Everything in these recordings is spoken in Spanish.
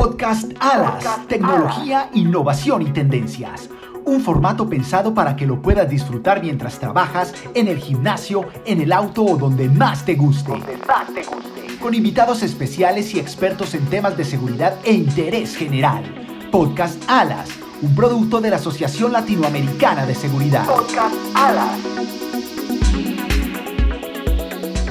Podcast Alas, tecnología, innovación y tendencias. Un formato pensado para que lo puedas disfrutar mientras trabajas, en el gimnasio, en el auto o donde más te guste. Con invitados especiales y expertos en temas de seguridad e interés general. Podcast Alas, un producto de la Asociación Latinoamericana de Seguridad. Podcast Alas.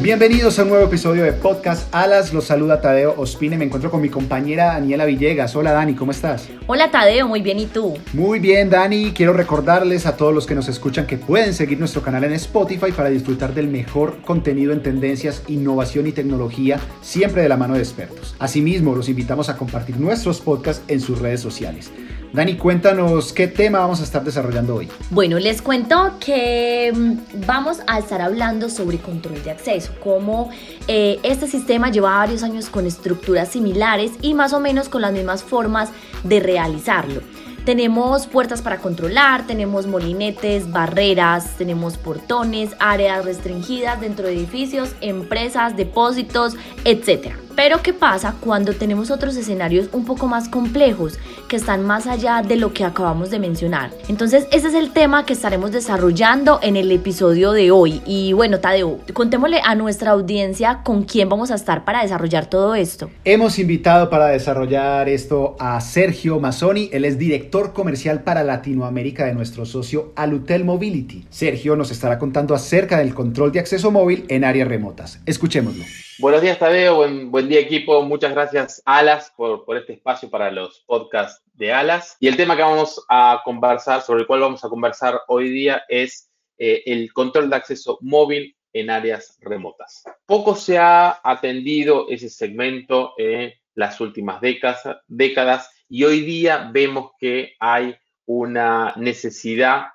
Bienvenidos a un nuevo episodio de Podcast Alas. Los saluda Tadeo Ospine. Me encuentro con mi compañera Daniela Villegas. Hola Dani, ¿cómo estás? Hola Tadeo, muy bien. ¿Y tú? Muy bien, Dani. Quiero recordarles a todos los que nos escuchan que pueden seguir nuestro canal en Spotify para disfrutar del mejor contenido en tendencias, innovación y tecnología, siempre de la mano de expertos. Asimismo, los invitamos a compartir nuestros podcasts en sus redes sociales. Dani, cuéntanos qué tema vamos a estar desarrollando hoy. Bueno, les cuento que mm, vamos a estar hablando sobre control de acceso, cómo eh, este sistema lleva varios años con estructuras similares y más o menos con las mismas formas de realizarlo. Tenemos puertas para controlar, tenemos molinetes, barreras, tenemos portones, áreas restringidas dentro de edificios, empresas, depósitos, etc. Pero ¿qué pasa cuando tenemos otros escenarios un poco más complejos que están más allá de lo que acabamos de mencionar? Entonces ese es el tema que estaremos desarrollando en el episodio de hoy. Y bueno, Tadeo, contémosle a nuestra audiencia con quién vamos a estar para desarrollar todo esto. Hemos invitado para desarrollar esto a Sergio Mazzoni, él es director comercial para Latinoamérica de nuestro socio Alutel Mobility. Sergio nos estará contando acerca del control de acceso móvil en áreas remotas. Escuchémoslo. Buenos días, Tadeo. Buen, buen día, equipo. Muchas gracias, Alas, por, por, este espacio para los podcasts de Alas. Y el tema que vamos a conversar, sobre el cual vamos a conversar hoy día, es eh, el control de acceso móvil en áreas remotas. Poco se ha atendido ese segmento en las últimas décadas, décadas y hoy día vemos que hay una necesidad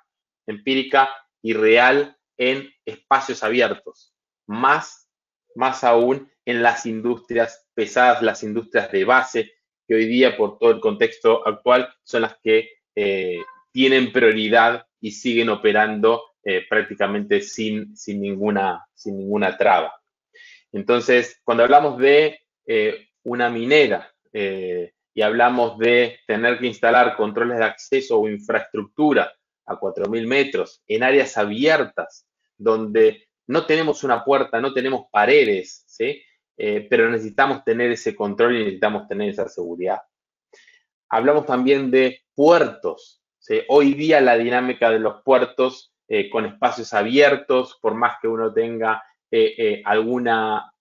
empírica y real en espacios abiertos, más más aún en las industrias pesadas, las industrias de base, que hoy día por todo el contexto actual son las que eh, tienen prioridad y siguen operando eh, prácticamente sin, sin, ninguna, sin ninguna traba. Entonces, cuando hablamos de eh, una minera y hablamos de tener que instalar controles de acceso o infraestructura a 4.000 metros en áreas abiertas, donde no tenemos una puerta, no tenemos paredes, ¿sí? Eh, pero necesitamos tener ese control y necesitamos tener esa seguridad. Hablamos también de puertos. Hoy día la dinámica de los puertos eh, con espacios abiertos, por más que uno tenga eh, alguna,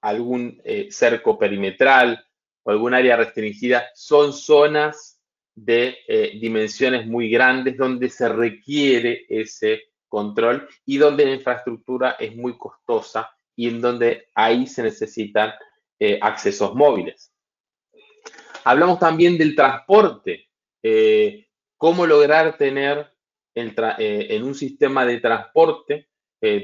algún cerco perimetral o algún área restringida, son zonas de dimensiones muy grandes donde se requiere ese control y donde la infraestructura es muy costosa y en donde ahí se necesitan eh, accesos móviles. Hablamos también del transporte, eh, cómo lograr tener eh, en un sistema de transporte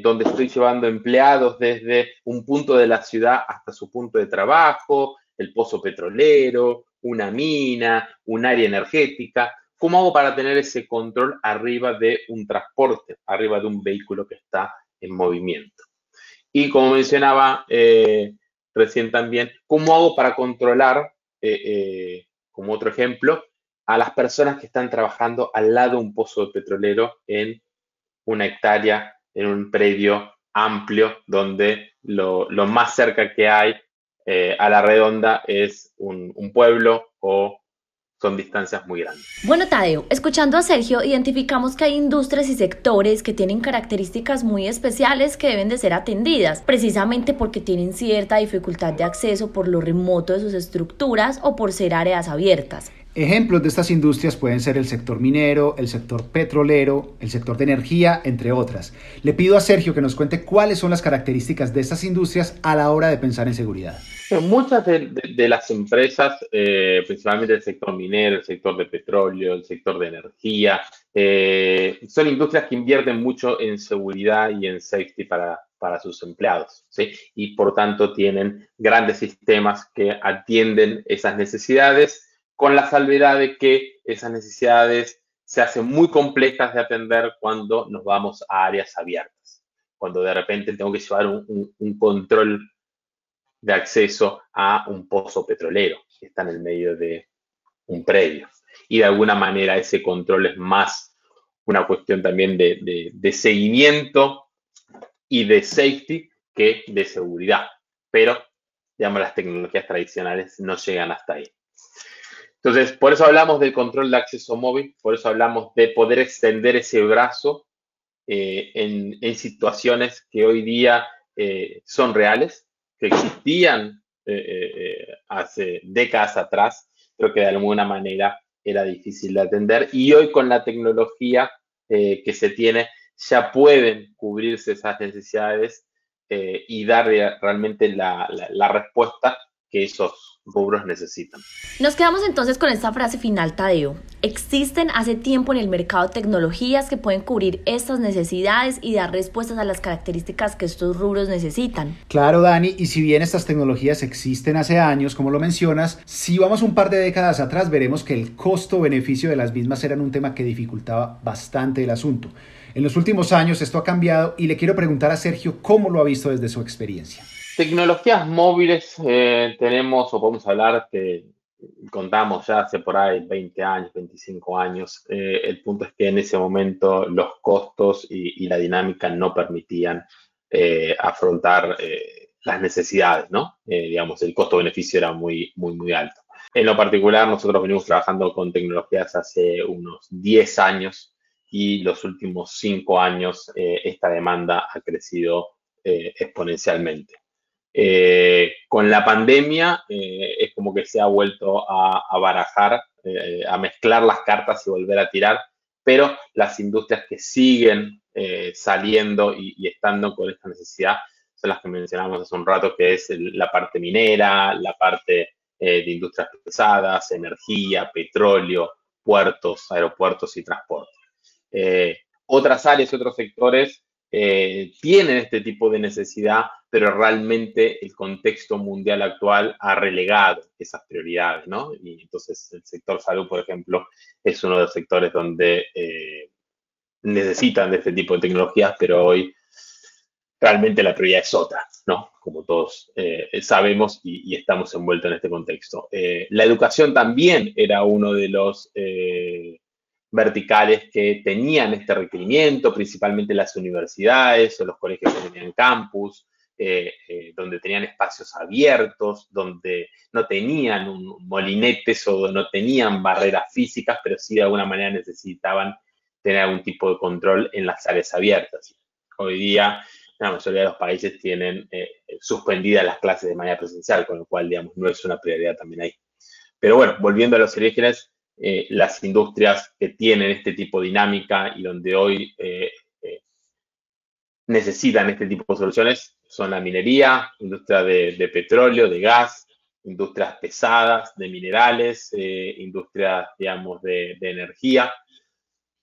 donde estoy llevando empleados desde un punto de la ciudad hasta su punto de trabajo, el pozo petrolero, una mina, un área energética, ¿Cómo hago para tener ese control arriba de un transporte, arriba de un vehículo que está en movimiento? Y como mencionaba eh, recién también, ¿cómo hago para controlar, eh, eh, como otro ejemplo, a las personas que están trabajando al lado de un pozo petrolero en una hectárea, en un predio amplio, donde lo, más cerca que hay a la redonda es un, un pueblo o son distancias muy grandes. Bueno, Tadeo, escuchando a Sergio, identificamos que hay industrias y sectores que tienen características muy especiales que deben de ser atendidas, precisamente porque tienen cierta dificultad de acceso por lo remoto de sus estructuras o por ser áreas abiertas. Ejemplos de estas industrias pueden ser el sector minero, el sector petrolero, el sector de energía, entre otras. Le pido a Sergio que nos cuente cuáles son las características de estas industrias a la hora de pensar en seguridad. Muchas de, las empresas, eh, principalmente el sector minero, el sector de petróleo, el sector de energía, eh, son industrias que invierten mucho en seguridad y en safety para, para sus empleados, ¿sí? Y por tanto tienen grandes sistemas que atienden esas necesidades con la salvedad de que esas necesidades se hacen muy complejas de atender cuando nos vamos a áreas abiertas, cuando de repente tengo que llevar un, control de acceso a un pozo petrolero. está en el medio de un predio. Y de alguna manera ese control es más una cuestión también de, de seguimiento y de safety que de seguridad. Pero, digamos, las tecnologías tradicionales no llegan hasta ahí. Entonces, por eso hablamos del control de acceso móvil, por eso hablamos de poder extender ese brazo eh, en, situaciones que hoy día eh, son reales, existían eh, hace décadas atrás, pero que de alguna manera era difícil de atender. Y hoy con la tecnología que se tiene, ya pueden cubrirse esas necesidades y dar realmente la respuesta que esos rubros necesitan. Nos quedamos entonces con esta frase final, Tadeo. Existen hace tiempo en el mercado tecnologías que pueden cubrir estas necesidades y dar respuestas a las características que estos rubros necesitan. Claro, Dani, y si bien estas tecnologías existen hace años, como lo mencionas, si vamos un par de décadas atrás, veremos que el costo-beneficio de las mismas eran un tema que dificultaba bastante el asunto. En los últimos años esto ha cambiado y le quiero preguntar a Sergio cómo lo ha visto desde su experiencia. Tecnologías móviles eh, tenemos, o podemos hablar, que contamos ya hace por ahí 20 años, 25 años. Eh, el punto es que en ese momento los costos y, la dinámica no permitían eh, afrontar las necesidades, ¿no? digamos, el costo-beneficio era muy, muy, muy alto. En lo particular, nosotros venimos trabajando con tecnologías hace unos 10 años y los últimos 5 años esta demanda ha crecido exponencialmente. Eh, con la pandemia eh, es como que se ha vuelto a, barajar, eh, a mezclar las cartas y volver a tirar, pero las industrias que siguen saliendo y, estando con esta necesidad son las que mencionamos hace un rato, que es la parte minera, la parte de industrias pesadas, energía, petróleo, puertos, aeropuertos y transporte. otras áreas y otros sectores tienen este tipo de necesidad, pero realmente el contexto mundial actual ha relegado esas prioridades, ¿no? Y entonces el sector salud, por ejemplo, es uno de los sectores donde eh, necesitan de este tipo de tecnologías, pero hoy realmente la prioridad es otra, ¿no? Como todos eh, sabemos y, estamos envueltos en este contexto. Eh, la educación también era uno de los verticales que tenían este requerimiento, principalmente las universidades o los colegios que tenían campus, eh, eh, donde tenían espacios abiertos, donde no tenían molinetes o no tenían barreras físicas, pero sí de alguna manera necesitaban tener algún tipo de control en las áreas abiertas. Hoy día la mayoría de los países tienen eh, suspendidas las clases de manera presencial, con lo cual, digamos, no es una prioridad también ahí. Pero bueno, volviendo a los orígenes, las industrias que tienen este tipo de dinámica y donde hoy necesitan este tipo de soluciones son la minería, industria de, petróleo, de gas, industrias pesadas, de minerales, eh, industrias, digamos, de, energía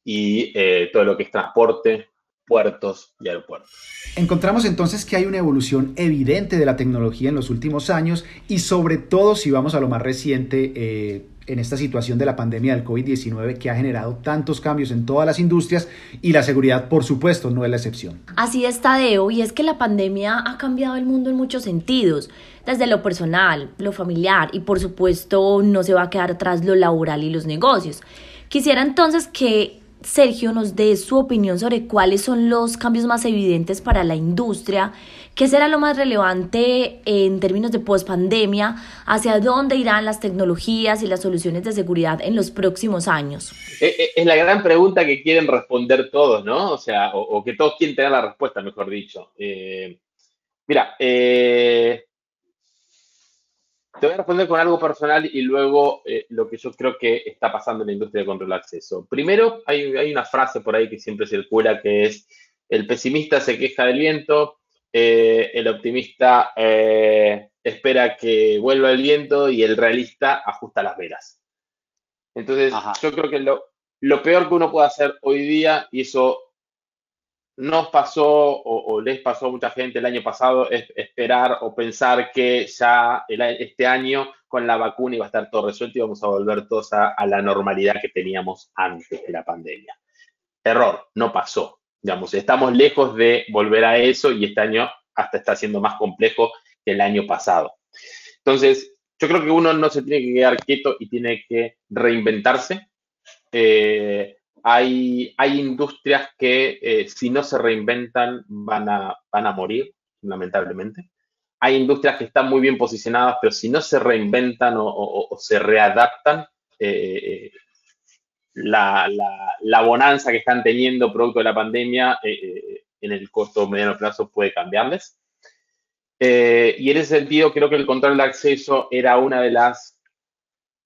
y eh, todo lo que es transporte, puertos y aeropuertos. Encontramos entonces que hay una evolución evidente de la tecnología en los últimos años y sobre todo si vamos a lo más reciente, eh, en esta situación de la pandemia del COVID-19 que ha generado tantos cambios en todas las industrias y la seguridad, por supuesto, no es la excepción. Así es, Tadeo, y es que la pandemia ha cambiado el mundo en muchos sentidos, desde lo personal, lo familiar y por supuesto no se va a quedar atrás lo laboral y los negocios. Quisiera entonces que Sergio nos dé su opinión sobre cuáles son los cambios más evidentes para la industria, qué será lo más relevante en términos de pospandemia, hacia dónde irán las tecnologías y las soluciones de seguridad en los próximos años. Eh, eh, es la gran pregunta que quieren responder todos, ¿no? O sea, o, que todos quieren tener la respuesta, mejor dicho. Eh, mira, te voy a responder con algo personal y luego lo que yo creo que está pasando en la industria de control de acceso. Primero, hay, una frase por ahí que siempre circula que es, el pesimista se queja del viento, eh, el optimista eh, espera que vuelva el viento y el realista ajusta las velas. Entonces, yo creo que lo, lo peor que uno puede hacer hoy día, y eso nos pasó o, les pasó a mucha gente el año pasado es esperar o pensar que ya este año con la vacuna iba a estar todo resuelto y vamos a volver todos a, la normalidad que teníamos antes de la pandemia. Error, no pasó. Digamos, estamos lejos de volver a eso y este año hasta está siendo más complejo que el año pasado. Entonces, yo creo que uno no se tiene que quedar quieto y tiene que reinventarse. Eh, hay, hay industrias que eh, si no se reinventan van a, van a morir, lamentablemente. Hay industrias que están muy bien posicionadas, pero si no se reinventan o, se readaptan, eh, la, la, bonanza que están teniendo producto de la pandemia en el corto o mediano plazo puede cambiarles. y en ese sentido, creo que el control de acceso era una de las,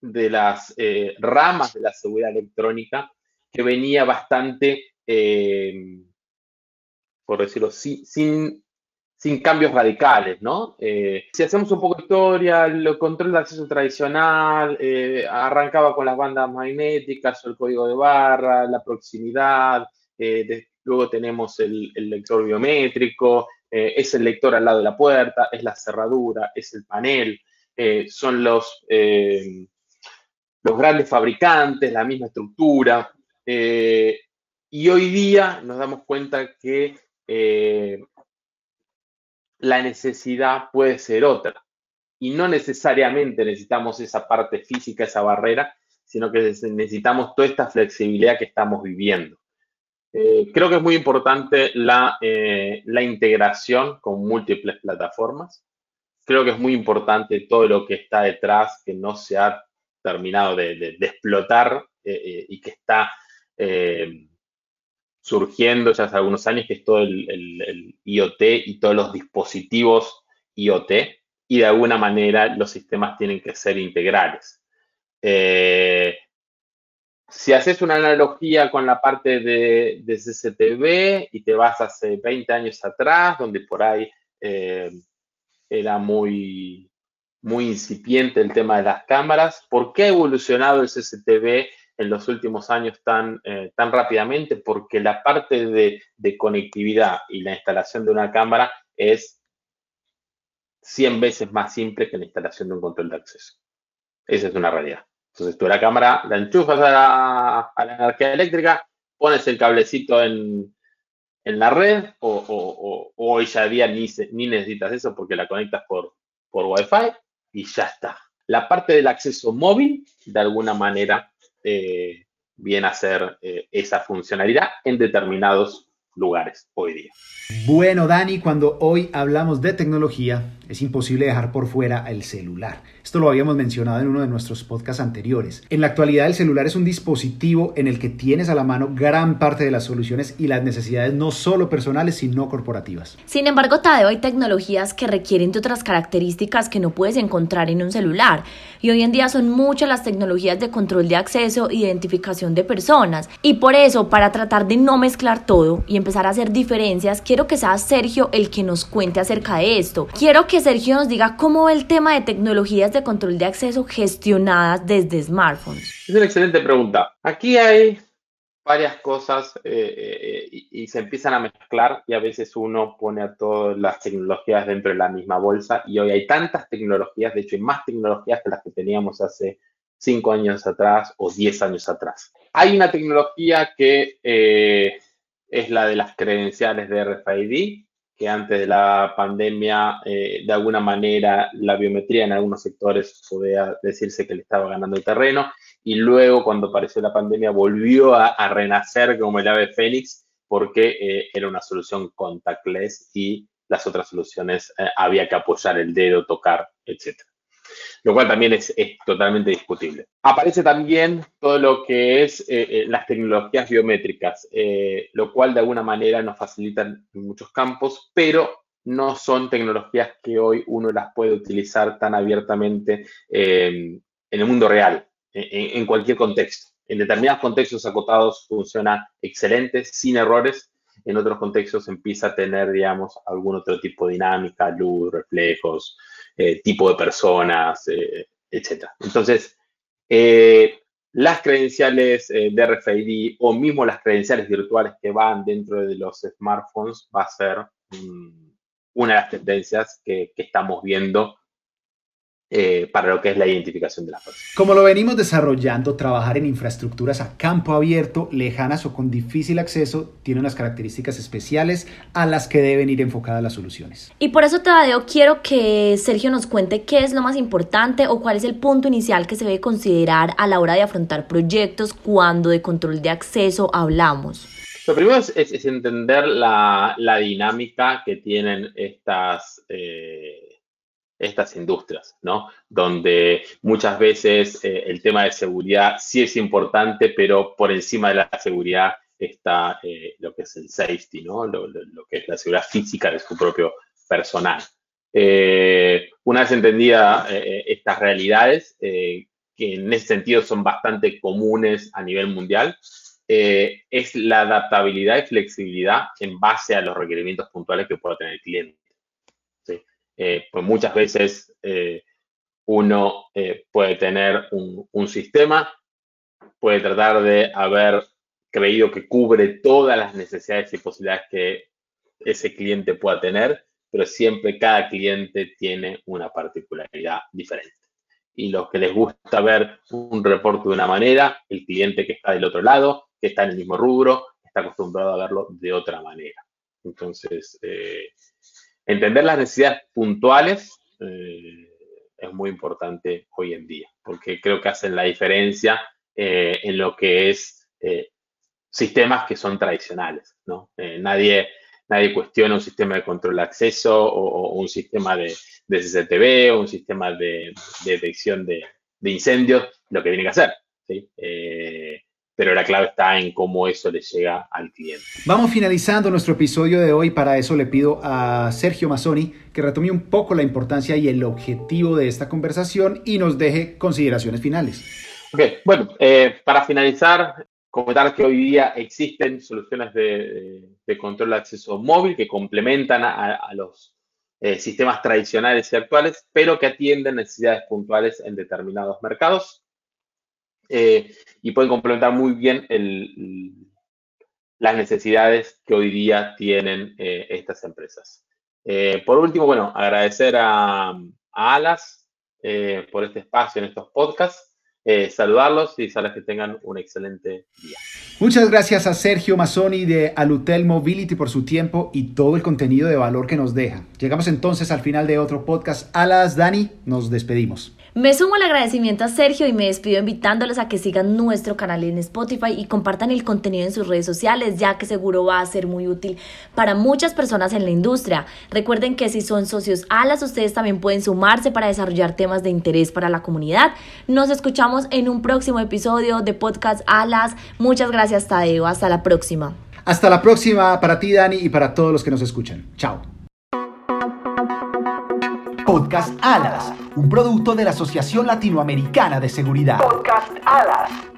de las ramas de la seguridad electrónica que venía bastante, eh, por decirlo, sin, sin, cambios radicales, ¿no? Eh, si hacemos un poco de historia, el control de acceso tradicional eh, arrancaba con las bandas magnéticas, el código de barra, la proximidad, luego tenemos el, lector biométrico, es el lector al lado de la puerta, es la cerradura, es el panel, son los, los grandes fabricantes, la misma estructura. Eh, y hoy día nos damos cuenta que eh, la necesidad puede ser otra. Y no necesariamente necesitamos esa parte física, esa barrera, sino que necesitamos toda esta flexibilidad que estamos viviendo. Eh, creo que es muy importante la, la, integración con múltiples plataformas. Creo que es muy importante todo lo que está detrás, que no se ha terminado de, explotar y que está eh, surgiendo ya hace algunos años, que es todo el, IoT y todos los dispositivos IoT, y de alguna manera los sistemas tienen que ser integrales. Eh, si haces una analogía con la parte de, de, CCTV y te vas hace 20 años atrás, donde por ahí eh, era muy, muy incipiente el tema de las cámaras, ¿por qué ha evolucionado el CCTV en los últimos años tan, eh, tan rápidamente porque la parte de, conectividad y la instalación de una cámara es 100 veces más simple que la instalación de un control de acceso. Esa es una realidad. Entonces tú la cámara la enchufas a la, energía eléctrica, pones el cablecito en, la red o, hoy ya ni, ni necesitas eso porque la conectas por, por Wi-Fi y ya está. La parte del acceso móvil, de alguna manera, eh, viene a ser eh, esa funcionalidad en determinados lugares hoy día. Bueno, Dani, cuando hoy hablamos de tecnología, es imposible dejar por fuera el celular. Esto lo habíamos mencionado en uno de nuestros podcasts anteriores. En la actualidad el celular es un dispositivo en el que tienes a la mano gran parte de las soluciones y las necesidades no solo personales, sino corporativas. Sin embargo, Tadeo, hay tecnologías que requieren de otras características que no puedes encontrar en un celular. Y hoy en día son muchas las tecnologías de control de acceso e identificación de personas. Y por eso, para tratar de no mezclar todo y empezar a hacer diferencias, quiero que sea Sergio el que nos cuente acerca de esto. Quiero que Sergio nos diga cómo va el tema de tecnologías de control de acceso gestionadas desde smartphones? Es una excelente pregunta. Aquí hay varias cosas eh, eh, y, se empiezan a mezclar y a veces uno pone a todas las tecnologías dentro de la misma bolsa y hoy hay tantas tecnologías, de hecho hay más tecnologías que las que teníamos hace cinco años atrás o diez años atrás. Hay una tecnología que eh, es la de las credenciales de RFID, que antes de la pandemia, eh, de alguna manera, la biometría en algunos sectores podía decirse que le estaba ganando el terreno, y luego cuando apareció la pandemia volvió a, renacer como el ave fénix porque eh, era una solución contactless y las otras soluciones eh, había que apoyar el dedo, tocar, etc lo cual también es, totalmente discutible. Aparece también todo lo que es eh, eh, las tecnologías biométricas, eh, lo cual de alguna manera nos facilitan en muchos campos, pero no son tecnologías que hoy uno las puede utilizar tan abiertamente en el mundo real, en, en cualquier contexto. En determinados contextos acotados funciona excelente, sin errores, en otros contextos empieza a tener, digamos, algún otro tipo de dinámica, luz, reflejos, eh, tipo de personas, eh, etc. Entonces, eh, las credenciales de RFID o mismo las credenciales virtuales que van dentro de los smartphones va a ser una de las tendencias que, estamos viendo eh, para lo que es la identificación de las personas. Como lo venimos desarrollando, trabajar en infraestructuras a campo abierto, lejanas o con difícil acceso, tiene unas características especiales a las que deben ir enfocadas las soluciones. Y por eso, Tadeo, quiero que Sergio nos cuente qué es lo más importante o cuál es el punto inicial que se debe considerar a la hora de afrontar proyectos cuando de control de acceso hablamos. Lo primero es, entender la, dinámica que tienen estas... Eh, estas industrias, ¿no? Donde muchas veces eh, el tema de seguridad sí es importante, pero por encima de la seguridad está eh, lo que es el safety, ¿no? Lo, que es la seguridad física de su propio personal. Eh, una vez entendida estas realidades, que en ese sentido son bastante comunes a nivel mundial, es la adaptabilidad y flexibilidad en base a los requerimientos puntuales que pueda tener el cliente. Eh, pues muchas veces eh, uno eh, puede tener un, sistema, puede tratar de haber creído que cubre todas las necesidades y posibilidades que ese cliente pueda tener, pero siempre cada cliente tiene una particularidad diferente. Y los que les gusta ver un reporte de una manera, el cliente que está del otro lado, que está en el mismo rubro, está acostumbrado a verlo de otra manera. Entonces, entender las necesidades puntuales eh, es muy importante hoy en día, porque creo que hacen la diferencia eh, en lo que es eh, sistemas que son tradicionales. ¿no? nadie, nadie cuestiona un sistema de control de acceso o, un sistema de, de, CCTV o un sistema de, detección de, incendios, lo que tiene que hacer. ¿sí? Pero la clave está en cómo eso le llega al cliente. Vamos finalizando nuestro episodio de hoy, para eso le pido a Sergio Mazzoni que retome un poco la importancia y el objetivo de esta conversación y nos deje consideraciones finales. Ok, bueno, eh, para finalizar, comentar que hoy día existen soluciones de, control de acceso móvil que complementan a, los eh, sistemas tradicionales y actuales, pero que atienden necesidades puntuales en determinados mercados. Eh, y pueden complementar muy bien las necesidades que hoy día tienen eh, estas empresas. Eh, por último, bueno, agradecer a, Alas por este espacio en estos podcasts. saludarlos y desearles que tengan un excelente día. Muchas gracias a Sergio Mazzoni de Alutel Mobility por su tiempo y todo el contenido de valor que nos deja. Llegamos entonces al final de otro podcast. Alas, Dani, nos despedimos. Me sumo al agradecimiento a Sergio y me despido invitándolos a que sigan nuestro canal en Spotify y compartan el contenido en sus redes sociales, ya que seguro va a ser muy útil para muchas personas en la industria. Recuerden que si son socios ALAS, ustedes también pueden sumarse para desarrollar temas de interés para la comunidad. Nos escuchamos en un próximo episodio de Podcast ALAS. Muchas gracias, Tadeo. Hasta la próxima. Hasta la próxima para ti, Dani, y para todos los que nos escuchan. Chao. Podcast ALAS un producto de la Asociación Latinoamericana de Seguridad. Podcast Alas.